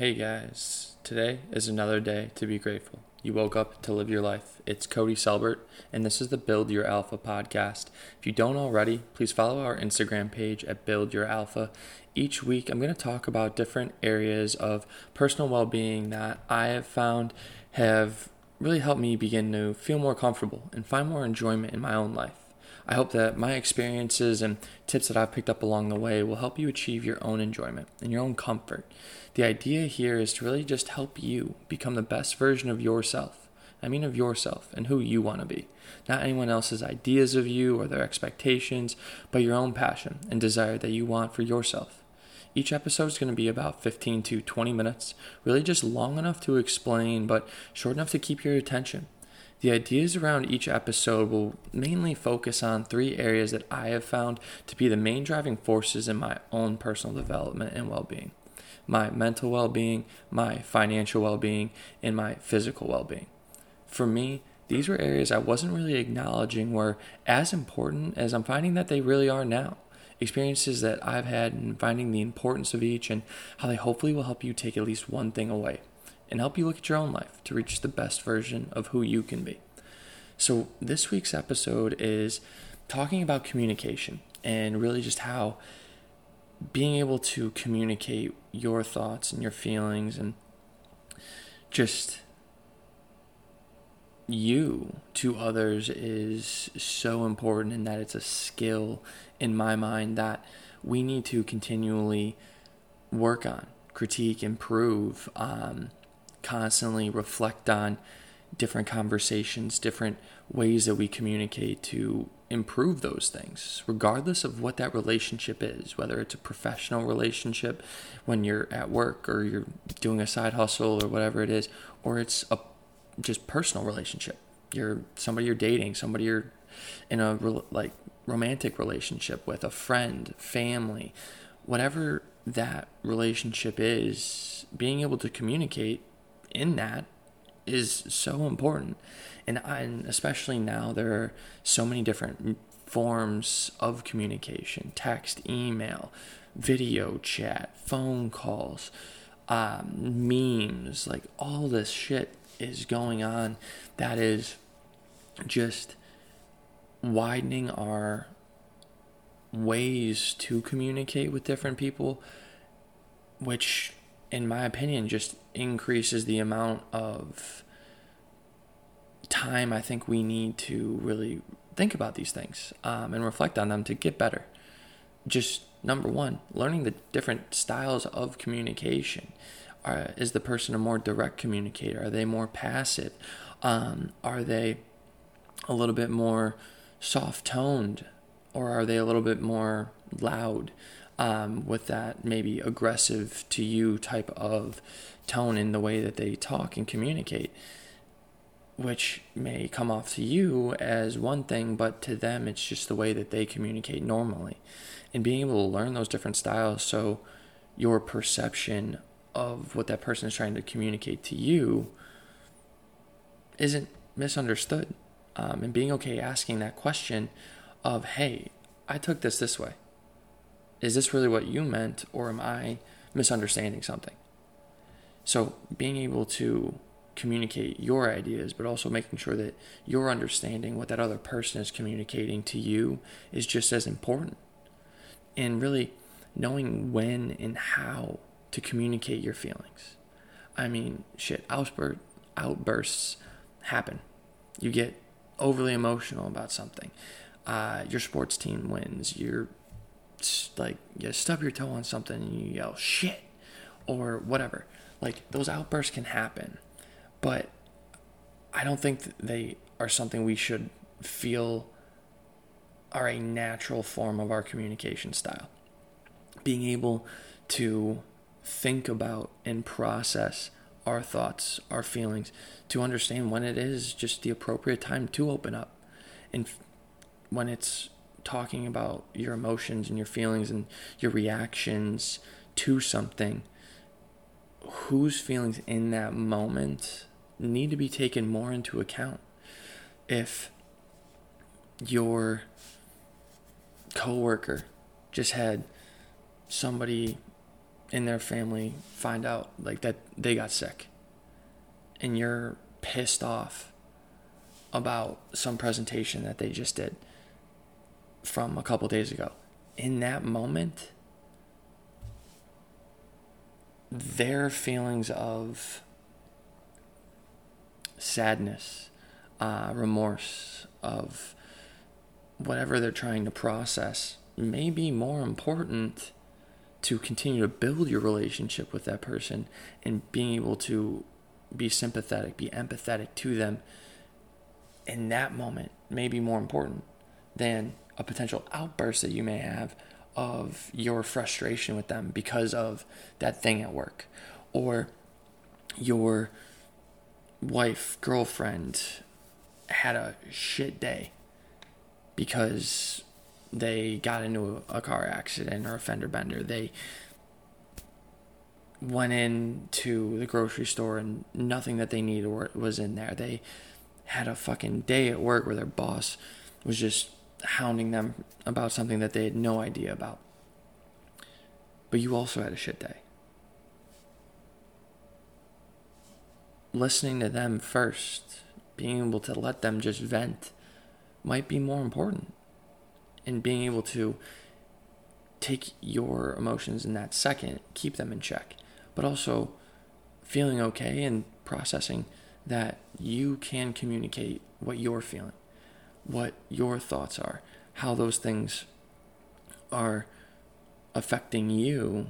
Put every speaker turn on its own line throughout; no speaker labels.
Hey guys, today is another day to be grateful. You woke up to live your life. It's Cody Selbert, and this is the Build Your Alpha podcast. If you don't already, please follow our Instagram page at Build Your Alpha. Each week, I'm going to talk about different areas of personal well being that I have found have really helped me begin to feel more comfortable and find more enjoyment in my own life. I hope that my experiences and tips that I've picked up along the way will help you achieve your own enjoyment and your own comfort. The idea here is to really just help you become the best version of yourself. I mean, of yourself and who you want to be. Not anyone else's ideas of you or their expectations, but your own passion and desire that you want for yourself. Each episode is going to be about 15 to 20 minutes, really just long enough to explain, but short enough to keep your attention. The ideas around each episode will mainly focus on three areas that I have found to be the main driving forces in my own personal development and well being my mental well being, my financial well being, and my physical well being. For me, these were areas I wasn't really acknowledging were as important as I'm finding that they really are now. Experiences that I've had and finding the importance of each and how they hopefully will help you take at least one thing away and help you look at your own life to reach the best version of who you can be. So, this week's episode is talking about communication and really just how being able to communicate your thoughts and your feelings and just you to others is so important in that it's a skill in my mind that we need to continually work on, critique, improve, um, constantly reflect on different conversations, different ways that we communicate to improve those things, regardless of what that relationship is, whether it's a professional relationship when you're at work or you're doing a side hustle or whatever it is, or it's a just personal relationship. You're somebody you're dating, somebody you're in a like romantic relationship with, a friend, family, whatever that relationship is, being able to communicate in that is so important. And, and especially now, there are so many different forms of communication text, email, video chat, phone calls, um, memes like all this shit is going on that is just widening our ways to communicate with different people, which in my opinion, just increases the amount of time I think we need to really think about these things um, and reflect on them to get better. Just number one, learning the different styles of communication. Is the person a more direct communicator? Are they more passive? Um, are they a little bit more soft toned? Or are they a little bit more loud? Um, with that maybe aggressive to you type of tone in the way that they talk and communicate, which may come off to you as one thing, but to them it's just the way that they communicate normally. And being able to learn those different styles so your perception of what that person is trying to communicate to you isn't misunderstood. Um, and being okay asking that question of, hey, I took this this way is this really what you meant, or am I misunderstanding something? So, being able to communicate your ideas, but also making sure that you're understanding what that other person is communicating to you is just as important. And really knowing when and how to communicate your feelings. I mean, shit, outburst, outbursts happen. You get overly emotional about something. Uh, your sports team wins. You're like you stub your toe on something and you yell shit or whatever. Like those outbursts can happen, but I don't think they are something we should feel are a natural form of our communication style. Being able to think about and process our thoughts, our feelings, to understand when it is just the appropriate time to open up and when it's talking about your emotions and your feelings and your reactions to something, whose feelings in that moment need to be taken more into account. If your coworker just had somebody in their family find out like that they got sick and you're pissed off about some presentation that they just did from a couple days ago. In that moment, their feelings of sadness, uh, remorse, of whatever they're trying to process may be more important to continue to build your relationship with that person and being able to be sympathetic, be empathetic to them in that moment may be more important than a potential outburst that you may have of your frustration with them because of that thing at work or your wife, girlfriend had a shit day because they got into a car accident or a fender bender. They went into the grocery store and nothing that they needed was in there. They had a fucking day at work where their boss was just hounding them about something that they had no idea about. But you also had a shit day. Listening to them first, being able to let them just vent, might be more important. And being able to take your emotions in that second, keep them in check, but also feeling okay and processing that you can communicate what you're feeling what your thoughts are, how those things are affecting you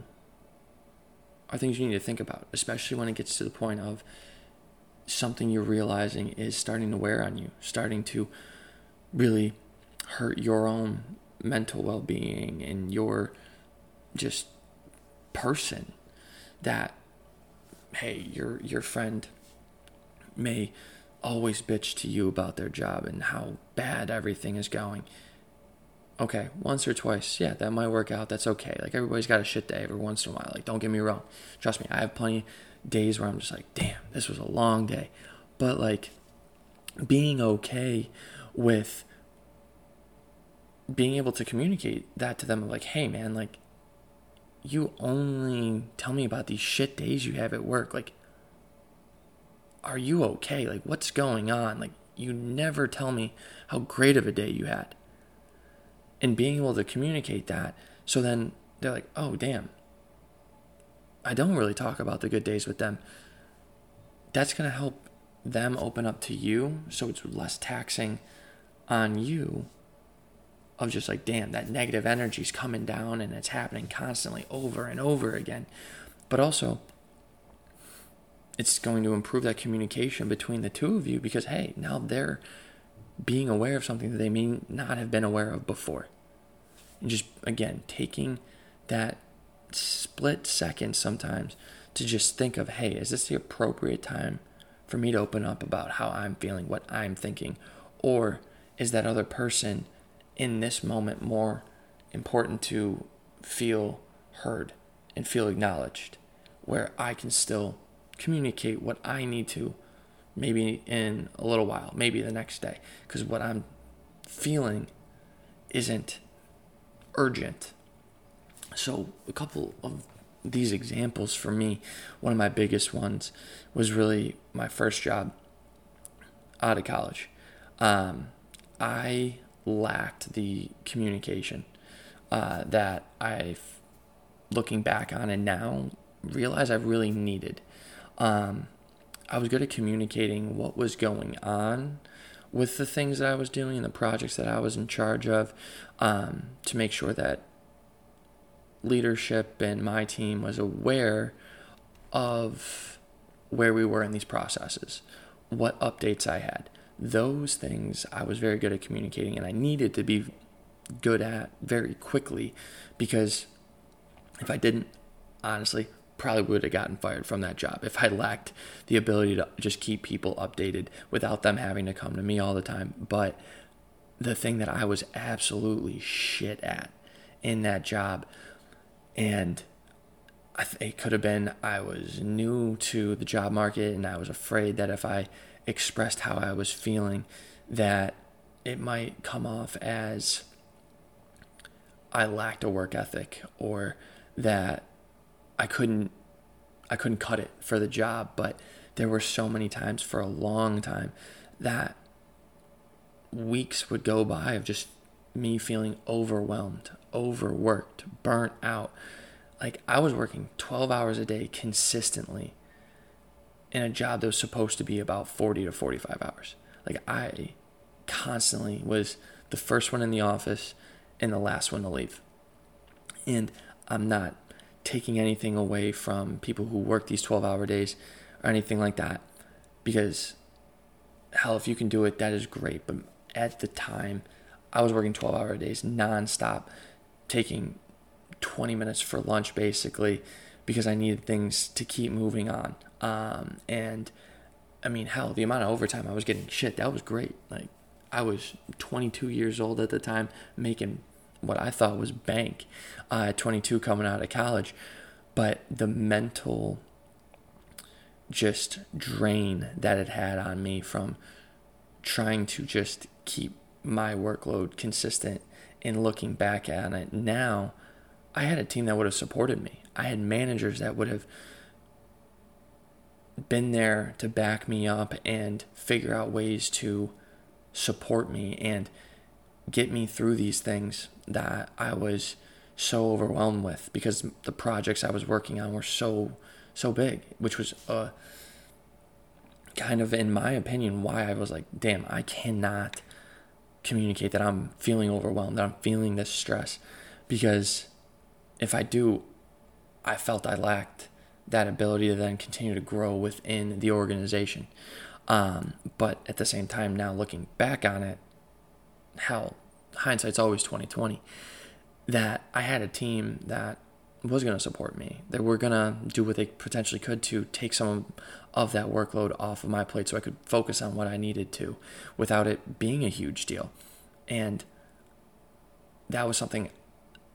are things you need to think about, especially when it gets to the point of something you're realizing is starting to wear on you, starting to really hurt your own mental well being and your just person that hey your your friend may always bitch to you about their job and how bad everything is going. Okay, once or twice, yeah, that might work out. That's okay. Like everybody's got a shit day every once in a while. Like don't get me wrong. Trust me, I have plenty days where I'm just like, damn, this was a long day. But like being okay with being able to communicate that to them like, hey man, like you only tell me about these shit days you have at work. Like are you okay? Like, what's going on? Like, you never tell me how great of a day you had. And being able to communicate that, so then they're like, oh, damn, I don't really talk about the good days with them. That's going to help them open up to you so it's less taxing on you of just like, damn, that negative energy is coming down and it's happening constantly over and over again. But also, it's going to improve that communication between the two of you because hey, now they're being aware of something that they may not have been aware of before. And just again, taking that split second sometimes to just think of, hey, is this the appropriate time for me to open up about how I'm feeling, what I'm thinking? Or is that other person in this moment more important to feel heard and feel acknowledged, where I can still communicate what I need to maybe in a little while, maybe the next day, because what I'm feeling isn't urgent. So, a couple of these examples for me, one of my biggest ones was really my first job out of college. Um, I lacked the communication uh, that I've, looking back on and now, realize I really needed. Um, I was good at communicating what was going on with the things that I was doing and the projects that I was in charge of um, to make sure that leadership and my team was aware of where we were in these processes, what updates I had. Those things I was very good at communicating and I needed to be good at very quickly because if I didn't, honestly, probably would have gotten fired from that job if I lacked the ability to just keep people updated without them having to come to me all the time. But the thing that I was absolutely shit at in that job, and it could have been I was new to the job market and I was afraid that if I expressed how I was feeling, that it might come off as I lacked a work ethic or that I couldn't I couldn't cut it for the job, but there were so many times for a long time that weeks would go by of just me feeling overwhelmed, overworked, burnt out. Like I was working 12 hours a day consistently in a job that was supposed to be about 40 to 45 hours. Like I constantly was the first one in the office and the last one to leave. And I'm not taking anything away from people who work these 12 hour days or anything like that. Because hell if you can do it that is great. But at the time i was working 12 hour days nonstop taking 20 minutes for lunch basically because i needed things to keep moving on. Um, and i mean hell the amount of overtime i was getting shit that was great. Like i was 22 years old at the time making what i thought was bank uh, at 22 coming out of college but the mental just drain that it had on me from trying to just keep my workload consistent and looking back at it. Now i had a team that would have supported me. I had managers that would have been there to back me up and figure out ways to support me and get me through these things that i was so overwhelmed with because the projects I was working on were so so big, which was uh kind of in my opinion why I was like, damn, I cannot communicate that I'm feeling overwhelmed, that I'm feeling this stress because if I do I felt I lacked that ability to then continue to grow within the organization. Um, but at the same time, now looking back on it, hell, hindsight's always twenty twenty that I had a team that was going to support me. That were going to do what they potentially could to take some of that workload off of my plate so I could focus on what I needed to without it being a huge deal. And that was something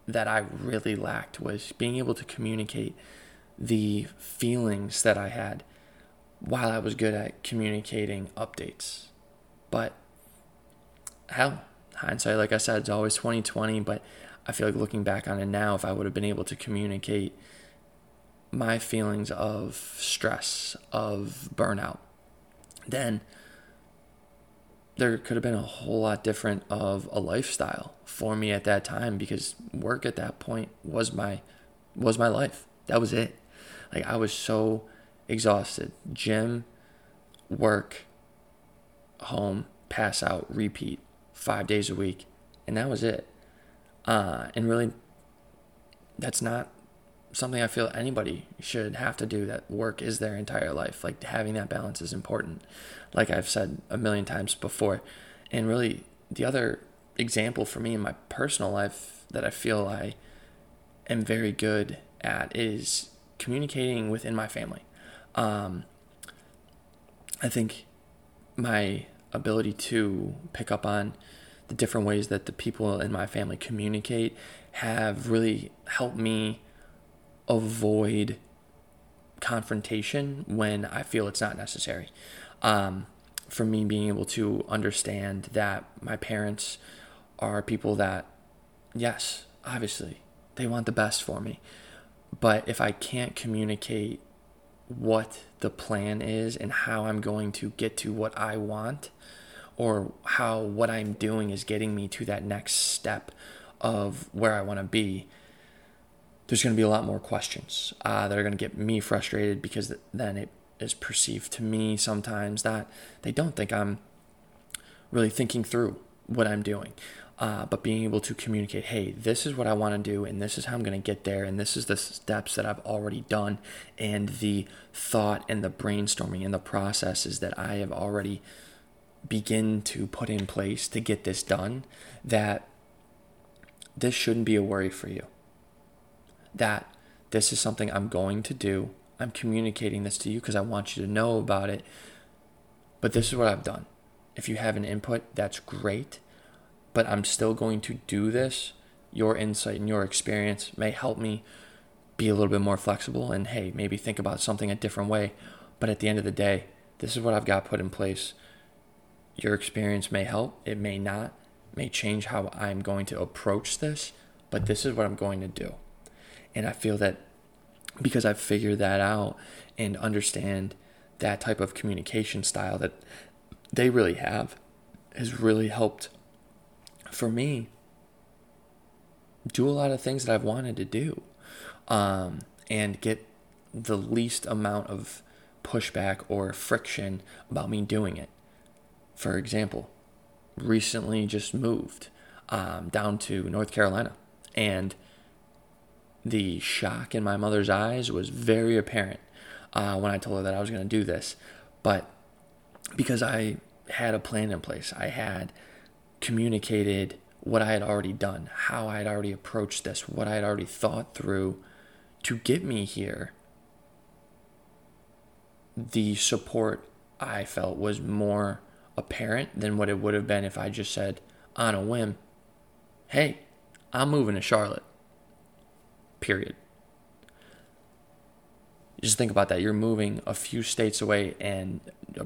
that I really lacked was being able to communicate the feelings that I had while I was good at communicating updates. But hell, hindsight, like I said, it's always 2020, but I feel like looking back on it now, if I would have been able to communicate my feelings of stress, of burnout, then there could have been a whole lot different of a lifestyle for me at that time because work at that point was my was my life. That was it. Like I was so exhausted. Gym, work, home, pass out, repeat, 5 days a week, and that was it. Uh, and really, that's not something I feel anybody should have to do. That work is their entire life. Like having that balance is important, like I've said a million times before. And really, the other example for me in my personal life that I feel I am very good at is communicating within my family. Um, I think my ability to pick up on the different ways that the people in my family communicate have really helped me avoid confrontation when I feel it's not necessary. Um, for me, being able to understand that my parents are people that, yes, obviously, they want the best for me. But if I can't communicate what the plan is and how I'm going to get to what I want, or how what I'm doing is getting me to that next step of where I want to be, there's going to be a lot more questions uh, that are going to get me frustrated because then it is perceived to me sometimes that they don't think I'm really thinking through what I'm doing. Uh, but being able to communicate, hey, this is what I want to do, and this is how I'm going to get there, and this is the steps that I've already done, and the thought and the brainstorming and the processes that I have already begin to put in place to get this done, that this shouldn't be a worry for you. That this is something I'm going to do. I'm communicating this to you because I want you to know about it. But this is what I've done. If you have an input, that's great. But I'm still going to do this. Your insight and your experience may help me be a little bit more flexible and, hey, maybe think about something a different way. But at the end of the day, this is what I've got put in place your experience may help, it may not, may change how I'm going to approach this, but this is what I'm going to do. And I feel that because I've figured that out and understand that type of communication style that they really have has really helped for me do a lot of things that I've wanted to do um, and get the least amount of pushback or friction about me doing it. For example, recently just moved um, down to North Carolina and the shock in my mother's eyes was very apparent uh, when I told her that I was going to do this. But because I had a plan in place, I had communicated what I had already done, how I had already approached this, what I had already thought through to get me here. The support I felt was more apparent than what it would have been if I just said on a whim, hey, I'm moving to Charlotte. Period. Just think about that. You're moving a few states away and uh,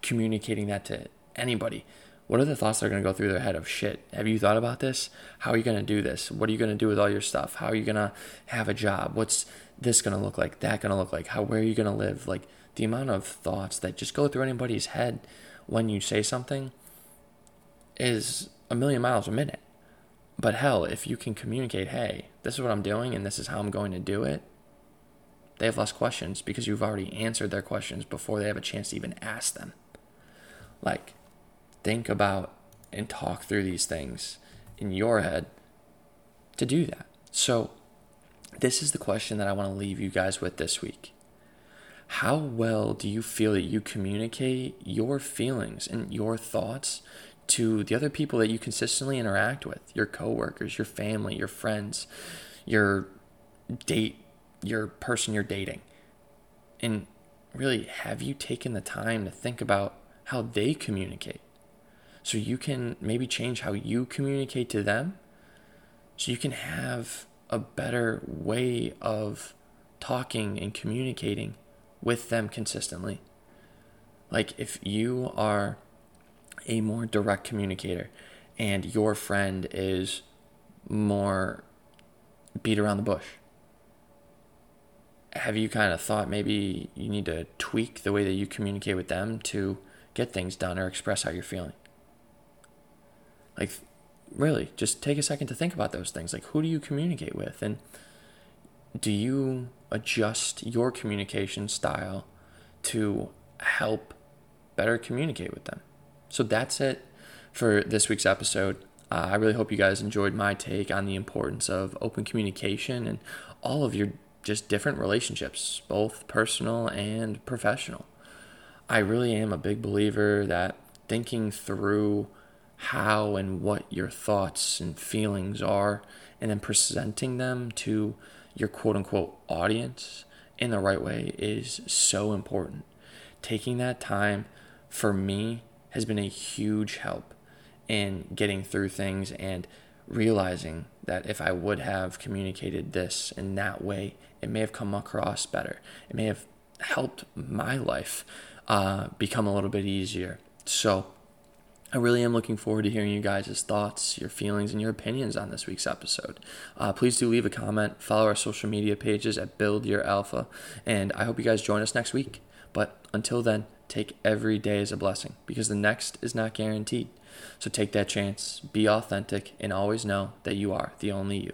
communicating that to anybody. What are the thoughts that are going to go through their head of shit? Have you thought about this? How are you going to do this? What are you going to do with all your stuff? How are you going to have a job? What's this going to look like? That going to look like? How where are you going to live? Like the amount of thoughts that just go through anybody's head when you say something is a million miles a minute. But hell, if you can communicate, hey, this is what I'm doing and this is how I'm going to do it, they have less questions because you've already answered their questions before they have a chance to even ask them. Like, think about and talk through these things in your head to do that. So, this is the question that I want to leave you guys with this week. How well do you feel that you communicate your feelings and your thoughts to the other people that you consistently interact with your coworkers, your family, your friends, your date, your person you're dating. And really, have you taken the time to think about how they communicate? So you can maybe change how you communicate to them so you can have a better way of talking and communicating with them consistently. Like if you are a more direct communicator and your friend is more beat around the bush have you kind of thought maybe you need to tweak the way that you communicate with them to get things done or express how you're feeling like really just take a second to think about those things like who do you communicate with and do you adjust your communication style to help better communicate with them so that's it for this week's episode. Uh, I really hope you guys enjoyed my take on the importance of open communication and all of your just different relationships, both personal and professional. I really am a big believer that thinking through how and what your thoughts and feelings are and then presenting them to your quote unquote audience in the right way is so important. Taking that time for me has been a huge help in getting through things and realizing that if I would have communicated this in that way, it may have come across better. It may have helped my life uh, become a little bit easier. So, I really am looking forward to hearing you guys' thoughts, your feelings, and your opinions on this week's episode. Uh, please do leave a comment, follow our social media pages at Build Your Alpha, and I hope you guys join us next week. But until then, take every day as a blessing because the next is not guaranteed. So take that chance, be authentic, and always know that you are the only you.